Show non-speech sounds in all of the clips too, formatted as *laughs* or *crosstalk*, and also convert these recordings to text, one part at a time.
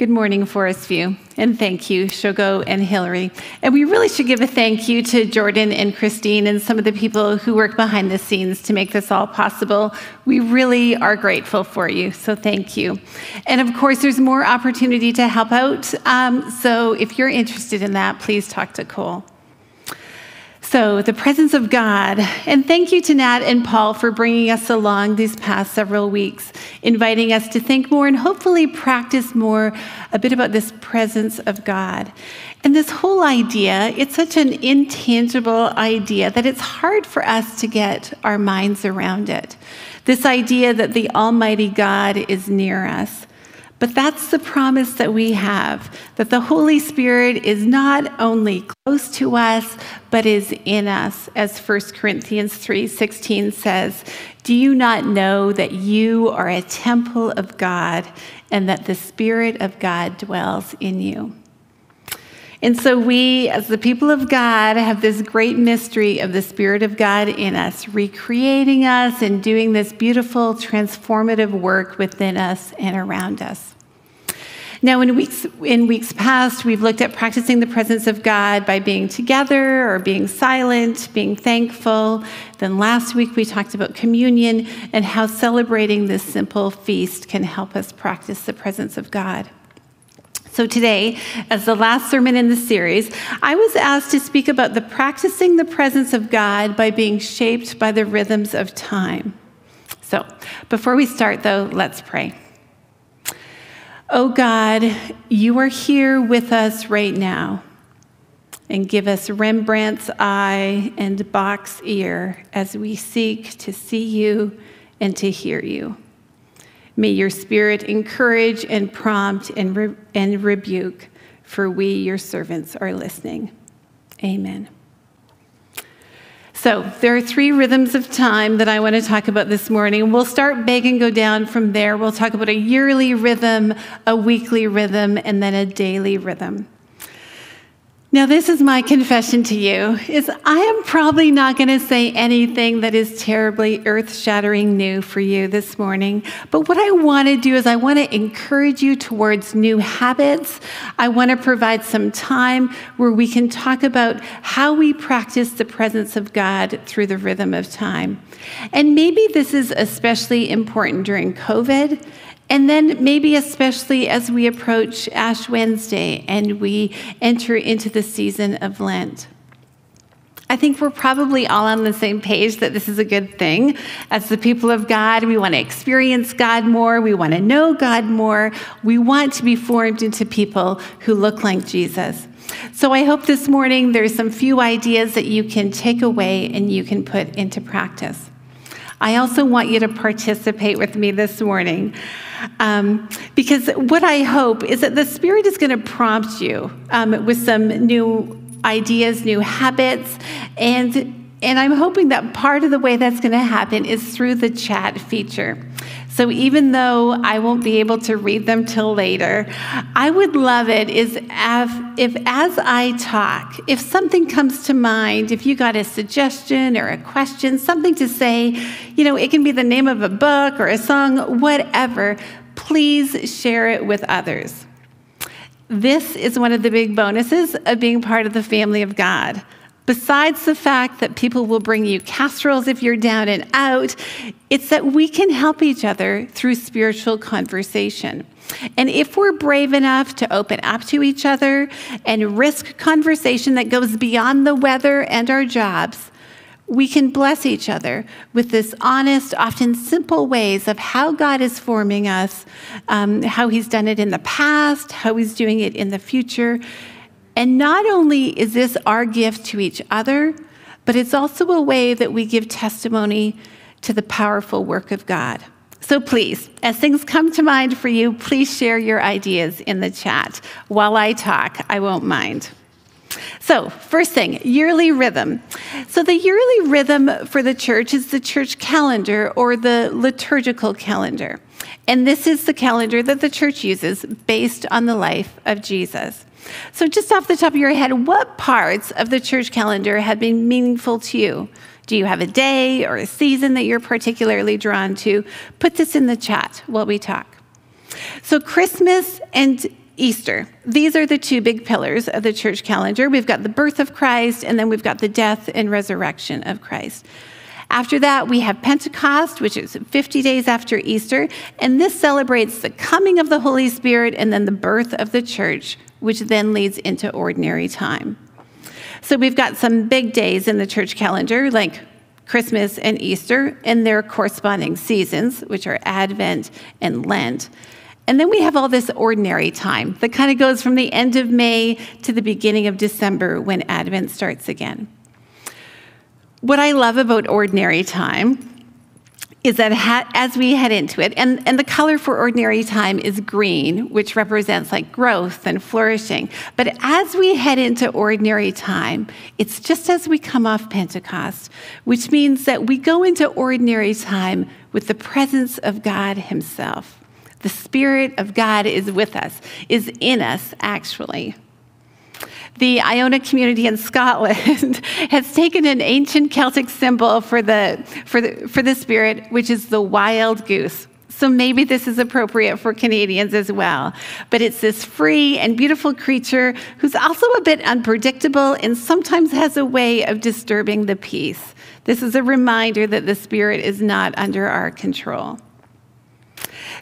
Good morning, Forest View, and thank you, Shogo and Hillary. And we really should give a thank you to Jordan and Christine and some of the people who work behind the scenes to make this all possible. We really are grateful for you, so thank you. And of course, there's more opportunity to help out. Um, so if you're interested in that, please talk to Cole. So, the presence of God. And thank you to Nat and Paul for bringing us along these past several weeks, inviting us to think more and hopefully practice more a bit about this presence of God. And this whole idea, it's such an intangible idea that it's hard for us to get our minds around it. This idea that the Almighty God is near us. But that's the promise that we have that the Holy Spirit is not only close to us, but is in us, as 1 Corinthians 3:16 says. Do you not know that you are a temple of God and that the Spirit of God dwells in you? And so, we, as the people of God, have this great mystery of the Spirit of God in us, recreating us and doing this beautiful, transformative work within us and around us. Now, in weeks, in weeks past, we've looked at practicing the presence of God by being together or being silent, being thankful. Then last week, we talked about communion and how celebrating this simple feast can help us practice the presence of God. So, today, as the last sermon in the series, I was asked to speak about the practicing the presence of God by being shaped by the rhythms of time. So, before we start, though, let's pray. Oh God, you are here with us right now. And give us Rembrandt's eye and Bach's ear as we seek to see you and to hear you. May your spirit encourage and prompt and, re- and rebuke, for we, your servants, are listening. Amen. So, there are three rhythms of time that I want to talk about this morning. We'll start big and go down from there. We'll talk about a yearly rhythm, a weekly rhythm, and then a daily rhythm. Now, this is my confession to you is I am probably not going to say anything that is terribly earth-shattering new for you this morning. But what I want to do is I want to encourage you towards new habits. I want to provide some time where we can talk about how we practice the presence of God through the rhythm of time. And maybe this is especially important during COVID and then, maybe especially as we approach Ash Wednesday and we enter into the season of Lent. I think we're probably all on the same page that this is a good thing. As the people of God, we want to experience God more. We want to know God more. We want to be formed into people who look like Jesus. So I hope this morning there's some few ideas that you can take away and you can put into practice. I also want you to participate with me this morning. Um, because what I hope is that the Spirit is going to prompt you um, with some new ideas, new habits, and and I'm hoping that part of the way that's going to happen is through the chat feature. So even though I won't be able to read them till later, I would love it is if, if as I talk, if something comes to mind, if you got a suggestion or a question, something to say, you know, it can be the name of a book or a song, whatever, please share it with others. This is one of the big bonuses of being part of the family of God. Besides the fact that people will bring you casseroles if you're down and out, it's that we can help each other through spiritual conversation. And if we're brave enough to open up to each other and risk conversation that goes beyond the weather and our jobs, we can bless each other with this honest, often simple ways of how God is forming us, um, how He's done it in the past, how He's doing it in the future, and not only is this our gift to each other, but it's also a way that we give testimony to the powerful work of God. So please, as things come to mind for you, please share your ideas in the chat. While I talk, I won't mind. So, first thing, yearly rhythm. So, the yearly rhythm for the church is the church calendar or the liturgical calendar. And this is the calendar that the church uses based on the life of Jesus. So, just off the top of your head, what parts of the church calendar have been meaningful to you? Do you have a day or a season that you're particularly drawn to? Put this in the chat while we talk. So, Christmas and Easter. These are the two big pillars of the church calendar. We've got the birth of Christ, and then we've got the death and resurrection of Christ. After that, we have Pentecost, which is 50 days after Easter, and this celebrates the coming of the Holy Spirit and then the birth of the church, which then leads into ordinary time. So we've got some big days in the church calendar, like Christmas and Easter, and their corresponding seasons, which are Advent and Lent. And then we have all this ordinary time that kind of goes from the end of May to the beginning of December when Advent starts again. What I love about ordinary time is that as we head into it, and, and the color for ordinary time is green, which represents like growth and flourishing. But as we head into ordinary time, it's just as we come off Pentecost, which means that we go into ordinary time with the presence of God Himself. The Spirit of God is with us, is in us, actually the Iona community in Scotland *laughs* has taken an ancient Celtic symbol for the, for, the, for the spirit, which is the wild goose. So maybe this is appropriate for Canadians as well. But it's this free and beautiful creature who's also a bit unpredictable and sometimes has a way of disturbing the peace. This is a reminder that the spirit is not under our control.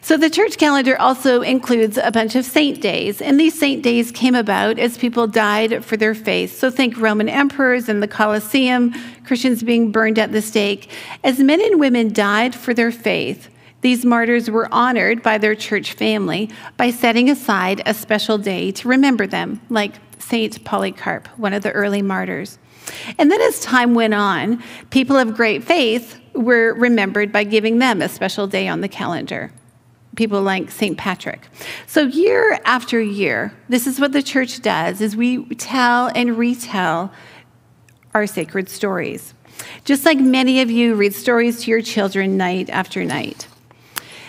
So the church calendar also includes a bunch of saint days, and these saint days came about as people died for their faith. So think Roman emperors and the Colosseum, Christians being burned at the stake. As men and women died for their faith, these martyrs were honored by their church family by setting aside a special day to remember them, like Saint Polycarp, one of the early martyrs. And then as time went on, people of great faith were remembered by giving them a special day on the calendar people like St. Patrick. So year after year, this is what the church does is we tell and retell our sacred stories. Just like many of you read stories to your children night after night.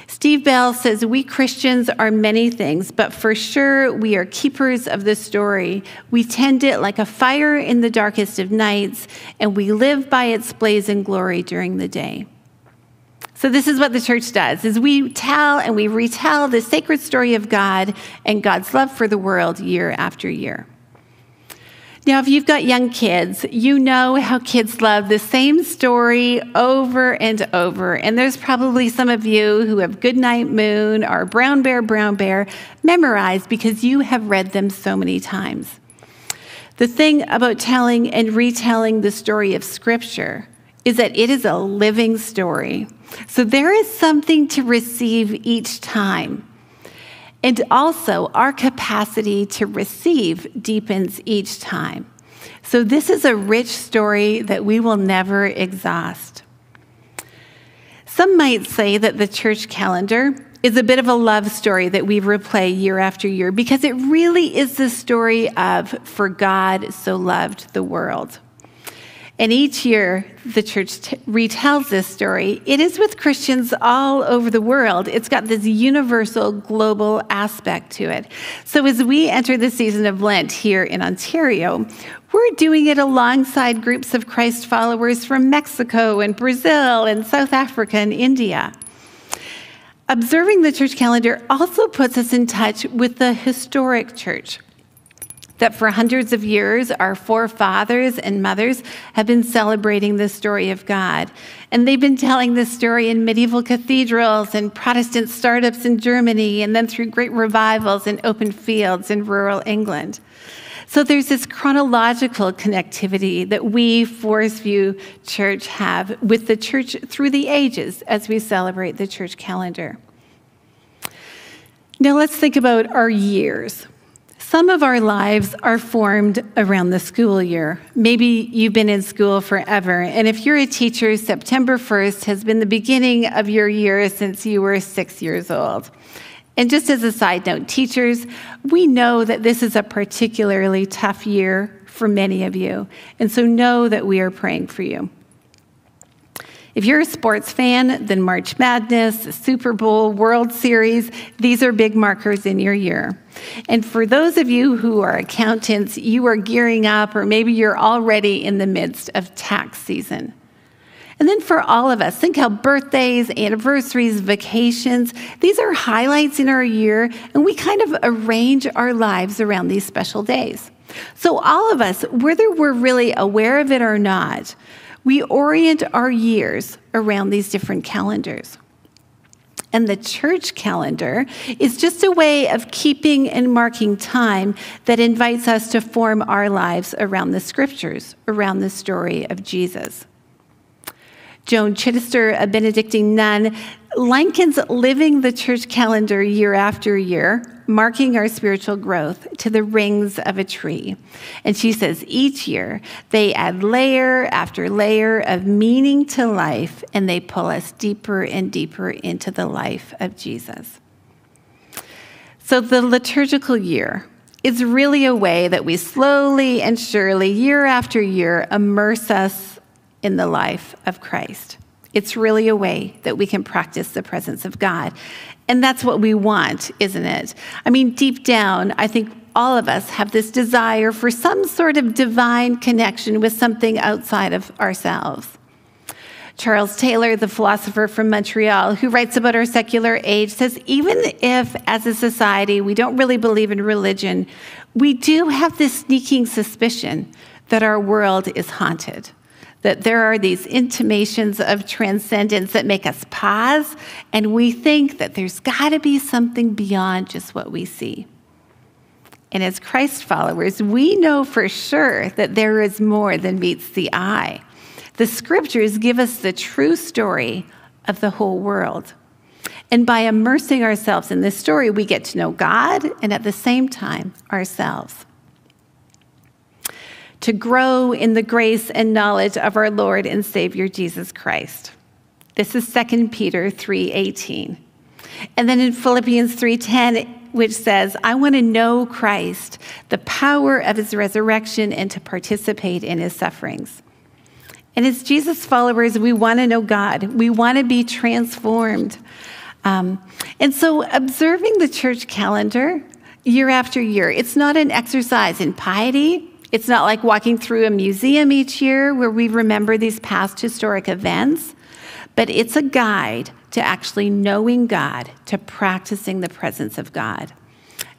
Steve Bell says, We Christians are many things, but for sure we are keepers of the story. We tend it like a fire in the darkest of nights, and we live by its blaze and glory during the day. So this is what the church does is we tell and we retell the sacred story of God and God's love for the world year after year. Now, if you've got young kids, you know how kids love the same story over and over. And there's probably some of you who have Goodnight Moon or Brown Bear, Brown Bear memorized because you have read them so many times. The thing about telling and retelling the story of Scripture is that it is a living story. So there is something to receive each time. And also, our capacity to receive deepens each time. So, this is a rich story that we will never exhaust. Some might say that the church calendar is a bit of a love story that we replay year after year because it really is the story of For God so loved the world. And each year, the church t- retells this story. It is with Christians all over the world. It's got this universal, global aspect to it. So, as we enter the season of Lent here in Ontario, we're doing it alongside groups of Christ followers from Mexico and Brazil and South Africa and India. Observing the church calendar also puts us in touch with the historic church that for hundreds of years, our forefathers and mothers have been celebrating the story of God. And they've been telling this story in medieval cathedrals and Protestant startups in Germany, and then through great revivals in open fields in rural England. So there's this chronological connectivity that we, Forest View Church, have with the church through the ages as we celebrate the church calendar. Now let's think about our years. Some of our lives are formed around the school year. Maybe you've been in school forever, and if you're a teacher, September 1st has been the beginning of your year since you were six years old. And just as a side note, teachers, we know that this is a particularly tough year for many of you, and so know that we are praying for you. If you're a sports fan, then March Madness, Super Bowl, World Series, these are big markers in your year. And for those of you who are accountants, you are gearing up, or maybe you're already in the midst of tax season. And then for all of us, think how birthdays, anniversaries, vacations, these are highlights in our year, and we kind of arrange our lives around these special days. So, all of us, whether we're really aware of it or not, we orient our years around these different calendars. And the church calendar is just a way of keeping and marking time that invites us to form our lives around the scriptures, around the story of Jesus. Joan Chittister, a Benedictine nun, likens living the church calendar year after year, marking our spiritual growth, to the rings of a tree. And she says each year they add layer after layer of meaning to life, and they pull us deeper and deeper into the life of Jesus. So the liturgical year is really a way that we slowly and surely, year after year, immerse us in the life of Christ. It's really a way that we can practice the presence of God. And that's what we want, isn't it? I mean, deep down, I think all of us have this desire for some sort of divine connection with something outside of ourselves. Charles Taylor, the philosopher from Montreal, who writes about our secular age, says even if, as a society, we don't really believe in religion, we do have this sneaking suspicion that our world is haunted that there are these intimations of transcendence that make us pause and we think that there's got to be something beyond just what we see. And as Christ followers, we know for sure that there is more than meets the eye. The scriptures give us the true story of the whole world. And by immersing ourselves in this story, we get to know God and at the same time ourselves to grow in the grace and knowledge of our Lord and Savior Jesus Christ. This is 2 Peter 3:18. And then in Philippians 3:10 which says, "I want to know Christ, the power of his resurrection and to participate in his sufferings." And as Jesus followers, we want to know God. We want to be transformed. Um, and so observing the church calendar year after year, it's not an exercise in piety. It's not like walking through a museum each year where we remember these past historic events, but it's a guide to actually knowing God, to practicing the presence of God.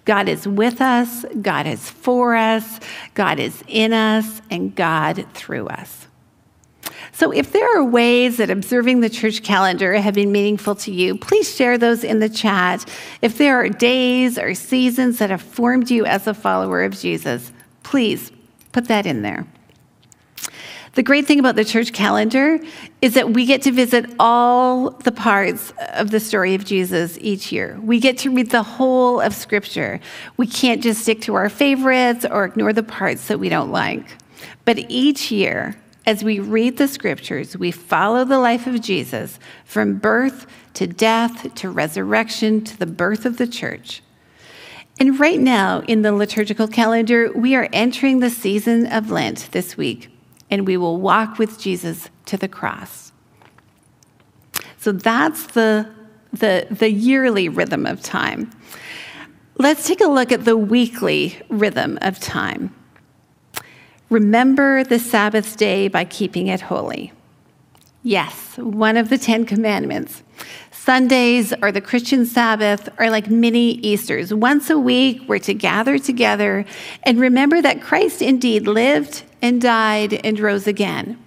God is with us, God is for us, God is in us, and God through us. So, if there are ways that observing the church calendar have been meaningful to you, please share those in the chat. If there are days or seasons that have formed you as a follower of Jesus, please Put that in there. The great thing about the church calendar is that we get to visit all the parts of the story of Jesus each year. We get to read the whole of Scripture. We can't just stick to our favorites or ignore the parts that we don't like. But each year, as we read the Scriptures, we follow the life of Jesus from birth to death to resurrection to the birth of the church. And right now in the liturgical calendar, we are entering the season of Lent this week, and we will walk with Jesus to the cross. So that's the, the, the yearly rhythm of time. Let's take a look at the weekly rhythm of time. Remember the Sabbath day by keeping it holy. Yes, one of the Ten Commandments. Sundays or the Christian Sabbath are like mini Easters. Once a week, we're to gather together and remember that Christ indeed lived and died and rose again.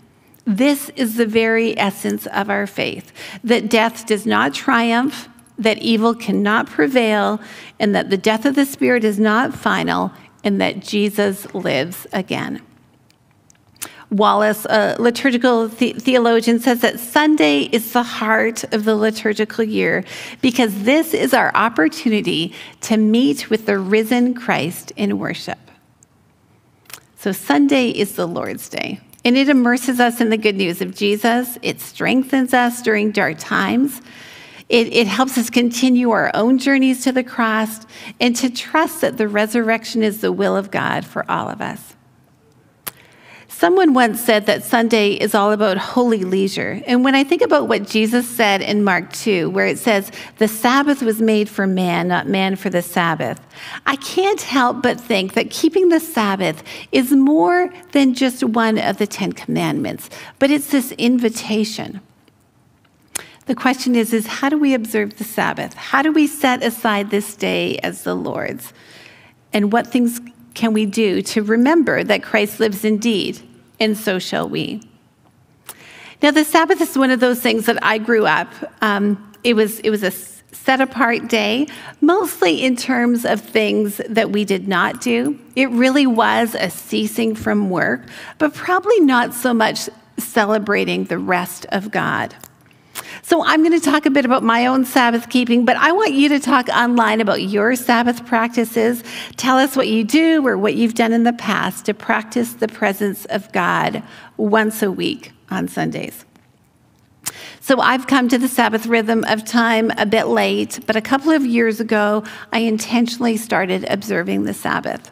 This is the very essence of our faith that death does not triumph, that evil cannot prevail, and that the death of the Spirit is not final, and that Jesus lives again. Wallace, a liturgical the- theologian, says that Sunday is the heart of the liturgical year because this is our opportunity to meet with the risen Christ in worship. So, Sunday is the Lord's Day, and it immerses us in the good news of Jesus. It strengthens us during dark times. It, it, helps us continue our own journeys to the cross and to trust that the resurrection is the will of God for all of us. Someone once said that Sunday is all about holy leisure. And when I think about what Jesus said in Mark 2, where it says, the Sabbath was made for man, not man for the Sabbath, I can't help but think that keeping the Sabbath is more than just one of the Ten Commandments, but it's this invitation. The question is, is how do we observe the Sabbath? How do we set aside this day as the Lord's? And what things can we do to remember that Christ lives indeed and so shall we. Now, the Sabbath is one of those things that I grew up. Um, it was it was a set apart day, mostly in terms of things that we did not do. It really was a ceasing from work, but probably not so much celebrating the rest of God. So I'm going to talk a bit about my own Sabbath keeping, but I want you to talk online about your Sabbath practices. Tell us what you do or what you've done in the past to practice the presence of God once a week on Sundays. So I've come to the Sabbath rhythm of time a bit late, but a couple of years ago, I intentionally started observing the Sabbath.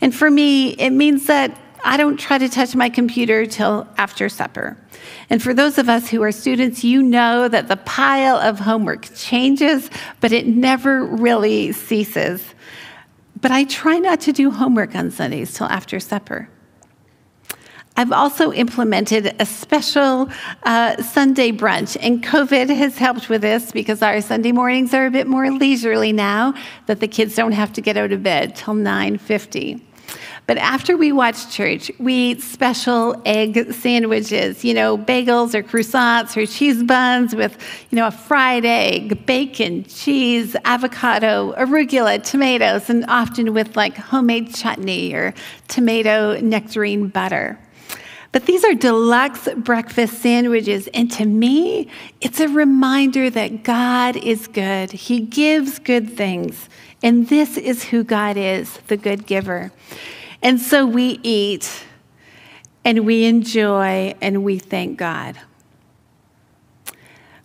And for me, it means that I don't try to touch my computer till after supper. And for those of us who are students, you know that the pile of homework changes, but it never really ceases. But I try not to do homework on Sundays till after supper. I've also implemented a special uh, Sunday brunch, and COVID has helped with this because our Sunday mornings are a bit more leisurely now that the kids don't have to get out of bed till 9:50. But after we watch church, we eat special egg sandwiches, you know, bagels or croissants or cheese buns with, you know, a fried egg, bacon, cheese, avocado, arugula, tomatoes, and often with like homemade chutney or tomato nectarine butter. But these are deluxe breakfast sandwiches. And to me, it's a reminder that God is good. He gives good things. And this is who God is, the good giver. And so we eat and we enjoy and we thank God.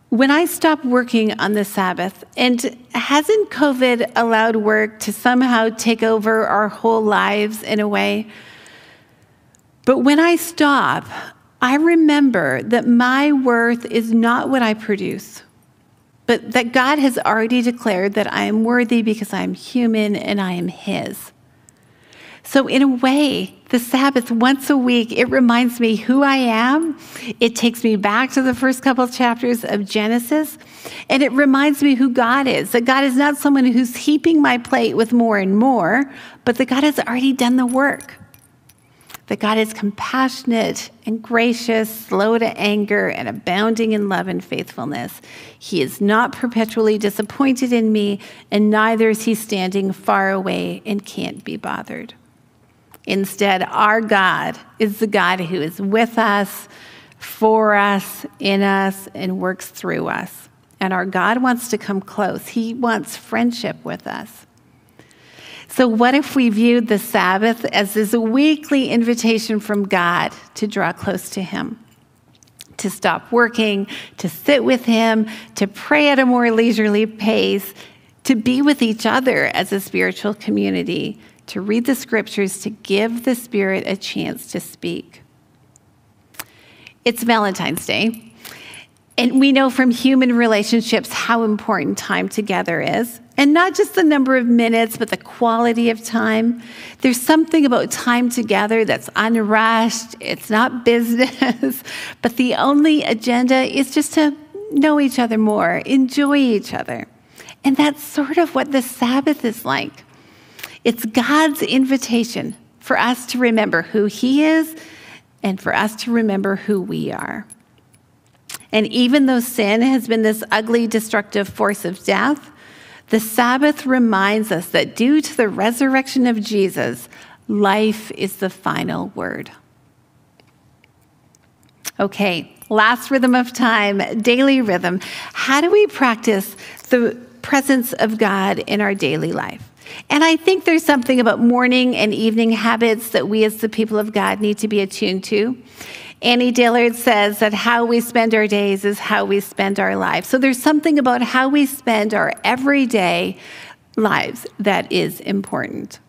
When I stopped working on the Sabbath, and hasn't COVID allowed work to somehow take over our whole lives in a way? But when I stop, I remember that my worth is not what I produce, but that God has already declared that I am worthy because I am human and I am His. So, in a way, the Sabbath once a week, it reminds me who I am. It takes me back to the first couple chapters of Genesis. And it reminds me who God is that God is not someone who's heaping my plate with more and more, but that God has already done the work. That God is compassionate and gracious, slow to anger, and abounding in love and faithfulness. He is not perpetually disappointed in me, and neither is he standing far away and can't be bothered. Instead, our God is the God who is with us, for us, in us, and works through us. And our God wants to come close. He wants friendship with us. So, what if we viewed the Sabbath as this weekly invitation from God to draw close to Him? To stop working, to sit with Him, to pray at a more leisurely pace, to be with each other as a spiritual community, to read the scriptures, to give the Spirit a chance to speak. It's Valentine's Day, and we know from human relationships how important time together is. And not just the number of minutes, but the quality of time. There's something about time together that's unrushed, it's not *laughs* business, but the only agenda is just to know each other more, enjoy each other. And that's sort of what the Sabbath is like. It's God's invitation for us to remember who He is and for us to remember who we are. And even though sin has been this ugly, destructive force of death, the Sabbath reminds us that due to the resurrection of Jesus, life is the final word. Okay, last rhythm of time, daily rhythm. How do we practice the presence of God in our daily life? And I think there's something about morning and evening habits that we as the people of God need to be attuned to. Annie Dillard says that how we spend our days is how we spend our lives. So there's something about how we spend our everyday lives that is important.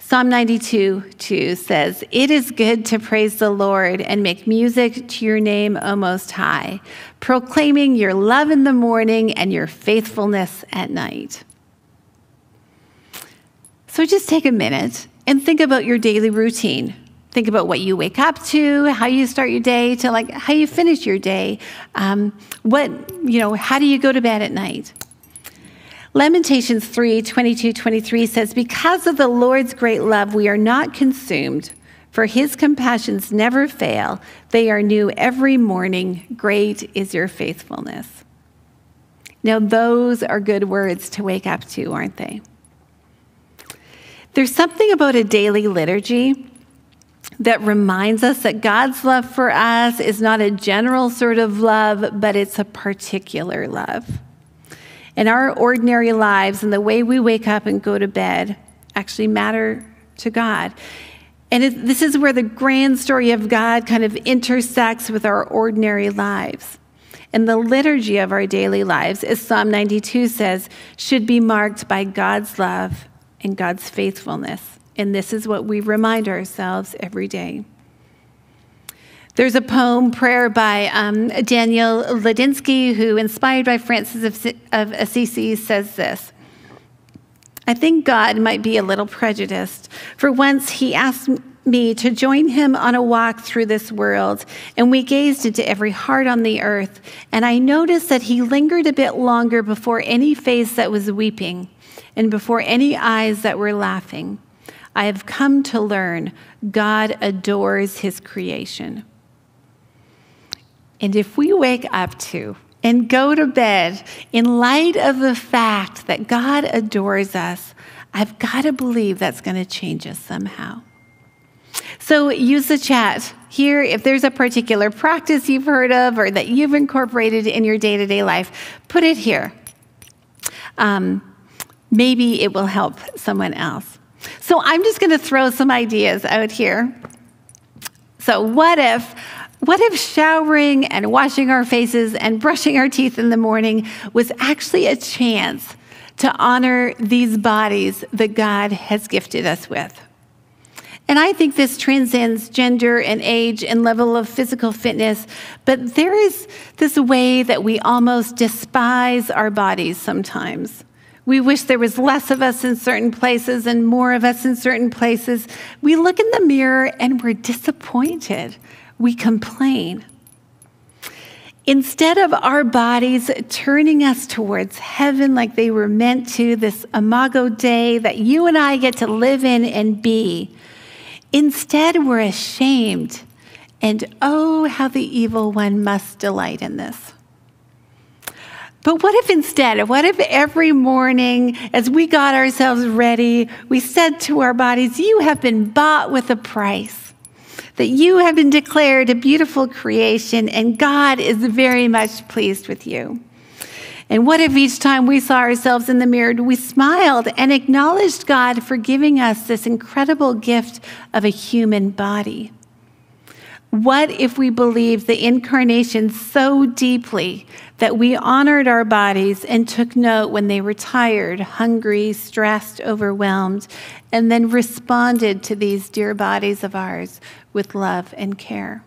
Psalm 92 2 says, It is good to praise the Lord and make music to your name, O Most High, proclaiming your love in the morning and your faithfulness at night. So just take a minute and think about your daily routine. Think about what you wake up to, how you start your day, to like how you finish your day. Um, what, you know, how do you go to bed at night? Lamentations 3 22 23 says, Because of the Lord's great love, we are not consumed, for his compassions never fail. They are new every morning. Great is your faithfulness. Now, those are good words to wake up to, aren't they? There's something about a daily liturgy that reminds us that God's love for us is not a general sort of love, but it's a particular love. And our ordinary lives and the way we wake up and go to bed actually matter to God. And it, this is where the grand story of God kind of intersects with our ordinary lives. And the liturgy of our daily lives, as Psalm 92 says, should be marked by God's love and God's faithfulness. And this is what we remind ourselves every day. There's a poem, prayer by um, Daniel Ladinsky, who, inspired by Francis of, of Assisi, says this. I think God might be a little prejudiced, for once he asked me to join him on a walk through this world, and we gazed into every heart on the earth, and I noticed that he lingered a bit longer before any face that was weeping and before any eyes that were laughing. I have come to learn God adores his creation. And if we wake up to and go to bed in light of the fact that God adores us, I've got to believe that's going to change us somehow. So use the chat here if there's a particular practice you've heard of or that you've incorporated in your day to day life, put it here. Um, maybe it will help someone else. So I'm just going to throw some ideas out here. So, what if what if showering and washing our faces and brushing our teeth in the morning was actually a chance to honor these bodies that God has gifted us with? And I think this transcends gender and age and level of physical fitness, but there is this way that we almost despise our bodies sometimes. We wish there was less of us in certain places and more of us in certain places. We look in the mirror and we're disappointed we complain. Instead of our bodies turning us towards heaven like they were meant to, this Imago Dei that you and I get to live in and be, instead we're ashamed. And oh, how the evil one must delight in this. But what if instead, what if every morning as we got ourselves ready, we said to our bodies, You have been bought with a price that you have been declared a beautiful creation and God is very much pleased with you. And what if each time we saw ourselves in the mirror, we smiled and acknowledged God for giving us this incredible gift of a human body? What if we believed the incarnation so deeply that we honored our bodies and took note when they were tired, hungry, stressed, overwhelmed, and then responded to these dear bodies of ours with love and care?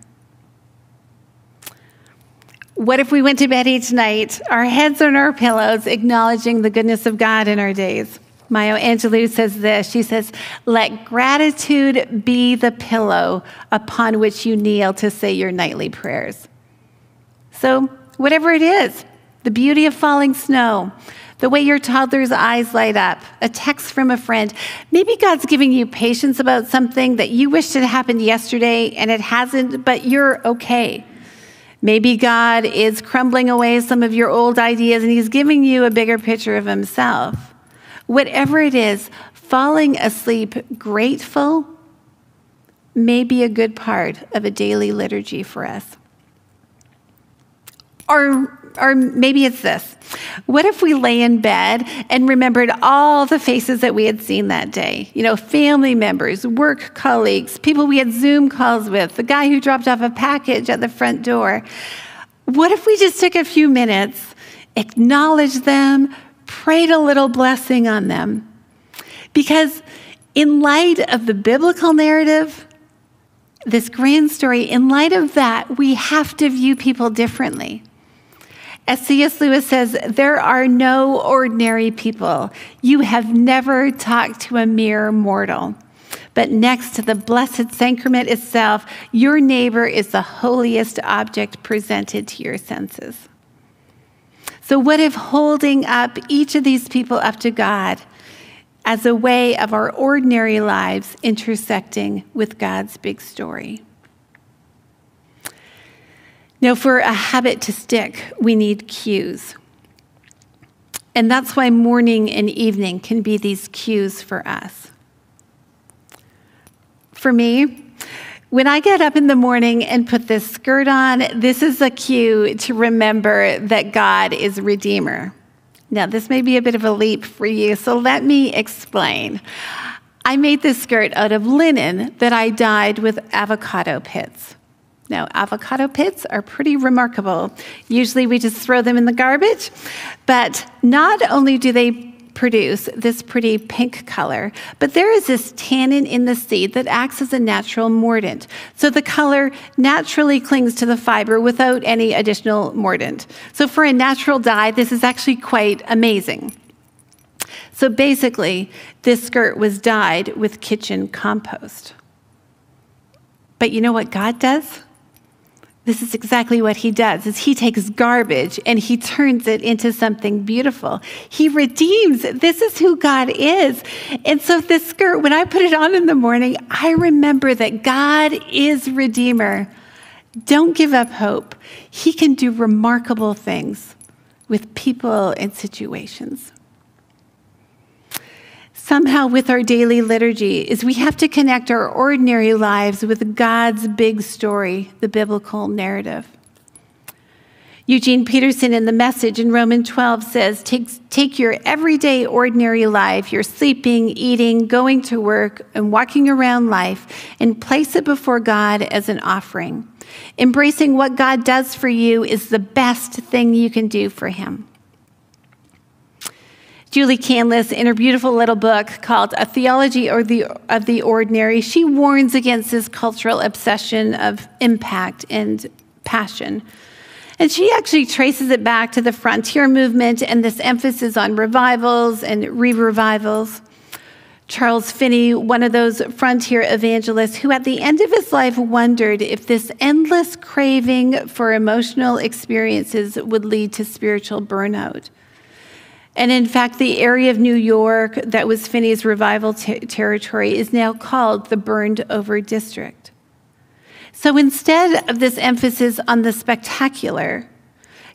What if we went to bed each night, our heads on our pillows, acknowledging the goodness of God in our days? Maya Angelou says this. She says, Let gratitude be the pillow upon which you kneel to say your nightly prayers. So, whatever it is, the beauty of falling snow, the way your toddler's eyes light up, a text from a friend. Maybe God's giving you patience about something that you wished had happened yesterday and it hasn't, but you're okay. Maybe God is crumbling away some of your old ideas and He's giving you a bigger picture of Himself. Whatever it is, falling asleep grateful may be a good part of a daily liturgy for us. Or, or maybe it's this. What if we lay in bed and remembered all the faces that we had seen that day? You know, family members, work colleagues, people we had Zoom calls with, the guy who dropped off a package at the front door. What if we just took a few minutes, acknowledged them, prayed a little blessing on them. Because In light of the biblical narrative, this grand story, in light of that, we have to view people differently. As C.S. Lewis says, there are no ordinary people. You have never talked to a mere mortal. But next to the blessed sacrament itself, your neighbor is the holiest object presented to your senses. So, what if holding up each of these people up to God as a way of our ordinary lives intersecting with God's big story? Now, for a habit to stick, we need cues. And that's why morning and evening can be these cues for us. For me, when I get up in the morning and put this skirt on, this is a cue to remember that God is Redeemer. Now, this may be a bit of a leap for you, so let me explain. I made this skirt out of linen that I dyed with avocado pits. Now, avocado pits are pretty remarkable. Usually we just throw them in the garbage, but not only do they produce this pretty pink color, but there is this tannin in the seed that acts as a natural mordant. So the color naturally clings to the fiber without any additional mordant. So for a natural dye, this is actually quite amazing. So basically, this skirt was dyed with kitchen compost. But you know what God does? This is exactly what he does is he takes garbage and he turns it into something beautiful. He redeems. This is who God is. And so this skirt, when I put it on in the morning, I remember that God is redeemer. Don't give up hope. He can do remarkable things with people and situations somehow with our daily liturgy is we have to connect our ordinary lives with God's big story, the biblical narrative. Eugene Peterson in the message in Romans 12 says, take, take your everyday, ordinary life, your sleeping, eating, going to work, and walking around life, and place it before God as an offering. Embracing what God does for you is the best thing you can do for Him. Julie Canlis, in her beautiful little book called A Theology of the, of the Ordinary, she warns against this cultural obsession of impact and passion. And she actually traces it back to the frontier movement and this emphasis on revivals and re revivals. Charles Finney, one of those frontier evangelists who at the end of his life wondered if this endless craving for emotional experiences would lead to spiritual burnout. And in fact, the area of New York that was Finney's revival territory is now called the Burned Over District. So instead of this emphasis on the spectacular,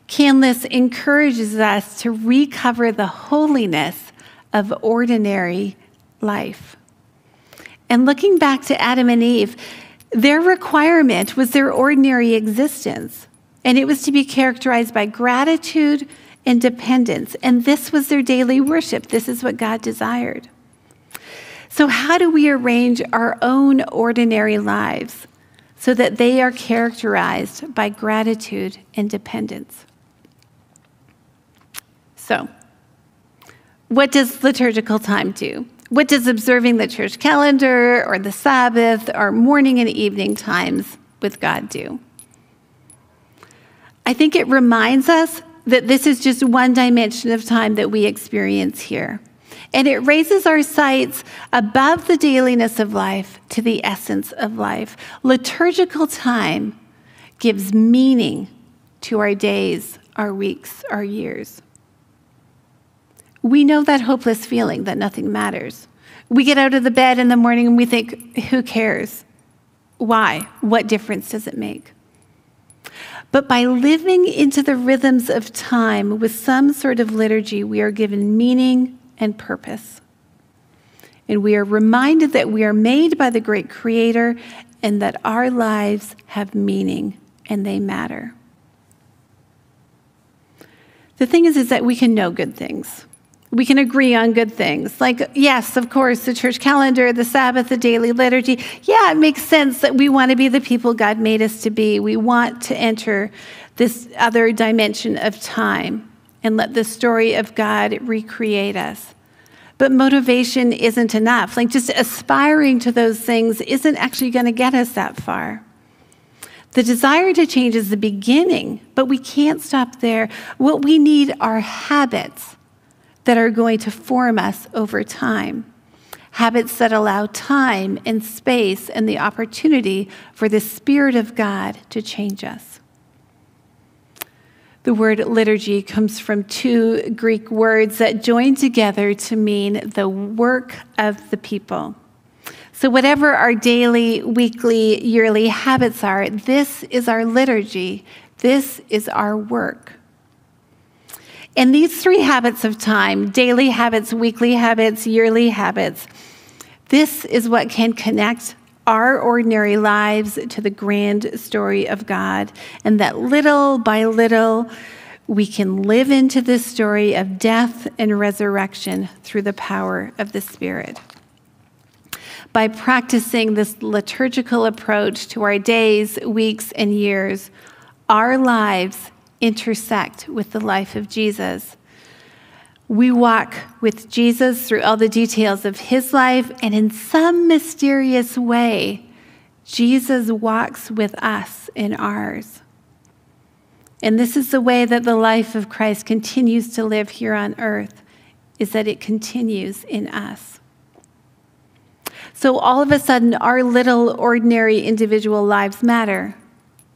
Canlis encourages us to recover the holiness of ordinary life. And looking back to Adam and Eve, their requirement was their ordinary existence, and it was to be characterized by gratitude independence. And this was their daily worship. This is what God desired. So, how do we arrange our own ordinary lives so that they are characterized by gratitude and dependence? So, what does liturgical time do? What does observing the church calendar or the Sabbath or morning and evening times with God do? I think it reminds us that this is just one dimension of time that we experience here. And it raises our sights above the dailiness of life to the essence of life. Liturgical time gives meaning to our days, our weeks, our years. We know that hopeless feeling that nothing matters. We get out of the bed in the morning and we think, who cares? Why? What difference does it make? But by living into the rhythms of time with some sort of liturgy, we are given meaning and purpose. And we are reminded that we are made by the great Creator and that our lives have meaning and they matter. The thing is, is that we can know good things we can agree on good things. Like, yes, of course, the church calendar, the Sabbath, the daily liturgy. Yeah, it makes sense that we want to be the people God made us to be. We want to enter this other dimension of time and let the story of God recreate us. But motivation isn't enough. Like just aspiring to those things isn't actually going to get us that far. The desire to change is the beginning, but we can't stop there. What we need are habits that are going to form us over time. Habits that allow time and space and the opportunity for the Spirit of God to change us. The word liturgy comes from two Greek words that join together to mean the work of the people. So, whatever our daily, weekly, yearly habits are, this is our liturgy. This is our work. And these three habits of time daily habits, weekly habits, yearly habits this is what can connect our ordinary lives to the grand story of God, and that little by little, we can live into this story of death and resurrection through the power of the Spirit. By practicing this liturgical approach to our days, weeks, and years, our lives intersect with the life of Jesus. We walk with Jesus through all the details of his life, and in some mysterious way, Jesus walks with us in ours. And this is the way that the life of Christ continues to live here on earth, is that it continues in us. So all of a sudden, our little ordinary individual lives matter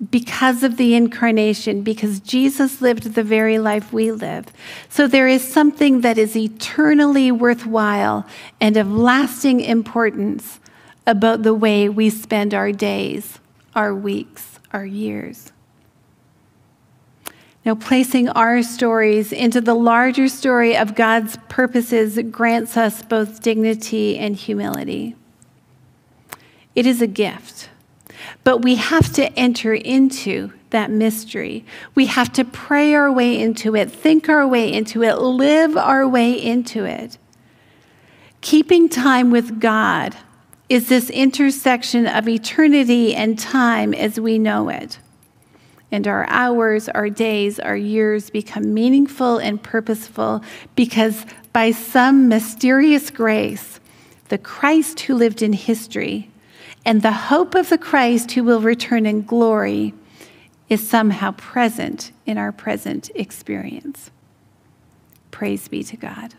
because of the incarnation, because Jesus lived the very life we live. So there is something that is eternally worthwhile and of lasting importance about the way we spend our days, our weeks, our years. Now, placing our stories into the larger story of God's purposes grants us both dignity and humility. It is a gift. But we have to enter into that mystery. We have to pray our way into it, think our way into it, live our way into it. Keeping time with God is this intersection of eternity and time as we know it. And our hours, our days, our years become meaningful and purposeful because by some mysterious grace, the Christ who lived in history and the hope of the Christ who will return in glory is somehow present in our present experience. Praise be to God.